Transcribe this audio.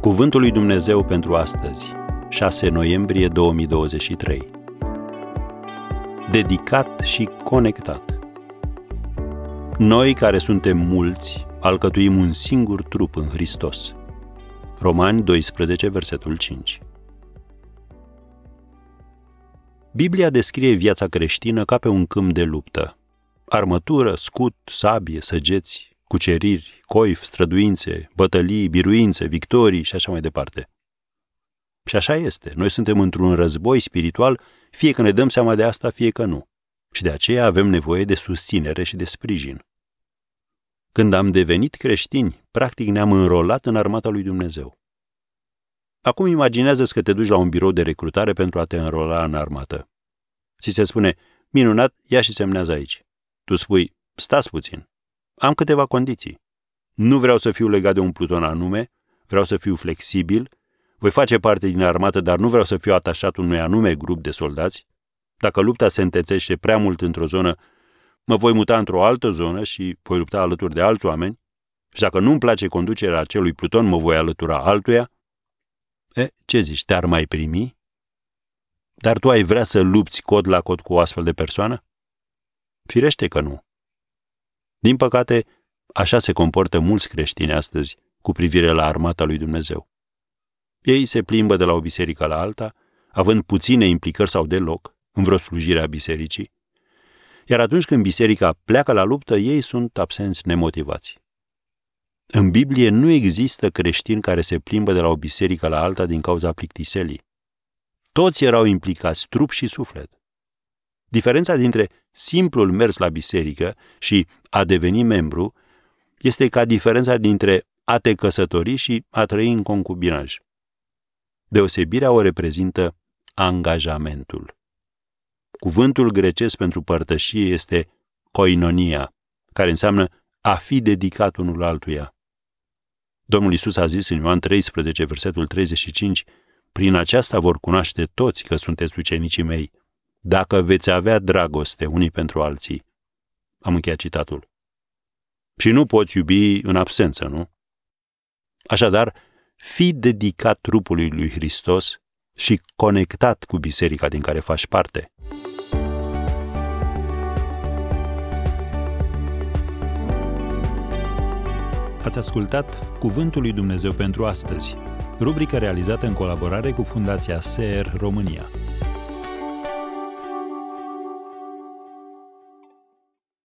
Cuvântul lui Dumnezeu pentru astăzi, 6 noiembrie 2023. Dedicat și conectat. Noi care suntem mulți, alcătuim un singur trup în Hristos. Romani 12, versetul 5. Biblia descrie viața creștină ca pe un câmp de luptă. Armătură, scut, sabie, săgeți, cuceriri, coif, străduințe, bătălii, biruințe, victorii și așa mai departe. Și așa este. Noi suntem într-un război spiritual, fie că ne dăm seama de asta, fie că nu. Și de aceea avem nevoie de susținere și de sprijin. Când am devenit creștini, practic ne-am înrolat în armata lui Dumnezeu. Acum imaginează că te duci la un birou de recrutare pentru a te înrola în armată. Ți se spune, minunat, ia și semnează aici. Tu spui, stați puțin, am câteva condiții. Nu vreau să fiu legat de un pluton anume, vreau să fiu flexibil, voi face parte din armată, dar nu vreau să fiu atașat unui anume grup de soldați. Dacă lupta se întețește prea mult într-o zonă, mă voi muta într-o altă zonă și voi lupta alături de alți oameni. Și dacă nu-mi place conducerea acelui pluton, mă voi alătura altuia. E, ce zici, te-ar mai primi? Dar tu ai vrea să lupți cod la cod cu o astfel de persoană? Firește că nu. Din păcate, așa se comportă mulți creștini astăzi cu privire la armata lui Dumnezeu. Ei se plimbă de la o biserică la alta, având puține implicări sau deloc în vreo slujire a bisericii, iar atunci când biserica pleacă la luptă, ei sunt absenți nemotivați. În Biblie nu există creștini care se plimbă de la o biserică la alta din cauza plictiselii. Toți erau implicați, trup și suflet. Diferența dintre simplul mers la biserică și a deveni membru este ca diferența dintre a te căsători și a trăi în concubinaj. Deosebirea o reprezintă angajamentul. Cuvântul grecesc pentru părtășie este koinonia, care înseamnă a fi dedicat unul altuia. Domnul Isus a zis în Ioan 13, versetul 35, prin aceasta vor cunoaște toți că sunteți ucenicii mei, dacă veți avea dragoste unii pentru alții. Am încheiat citatul. Și nu poți iubi în absență, nu? Așadar, fi dedicat trupului lui Hristos și conectat cu biserica din care faci parte. Ați ascultat Cuvântul lui Dumnezeu pentru astăzi, rubrica realizată în colaborare cu Fundația SER România.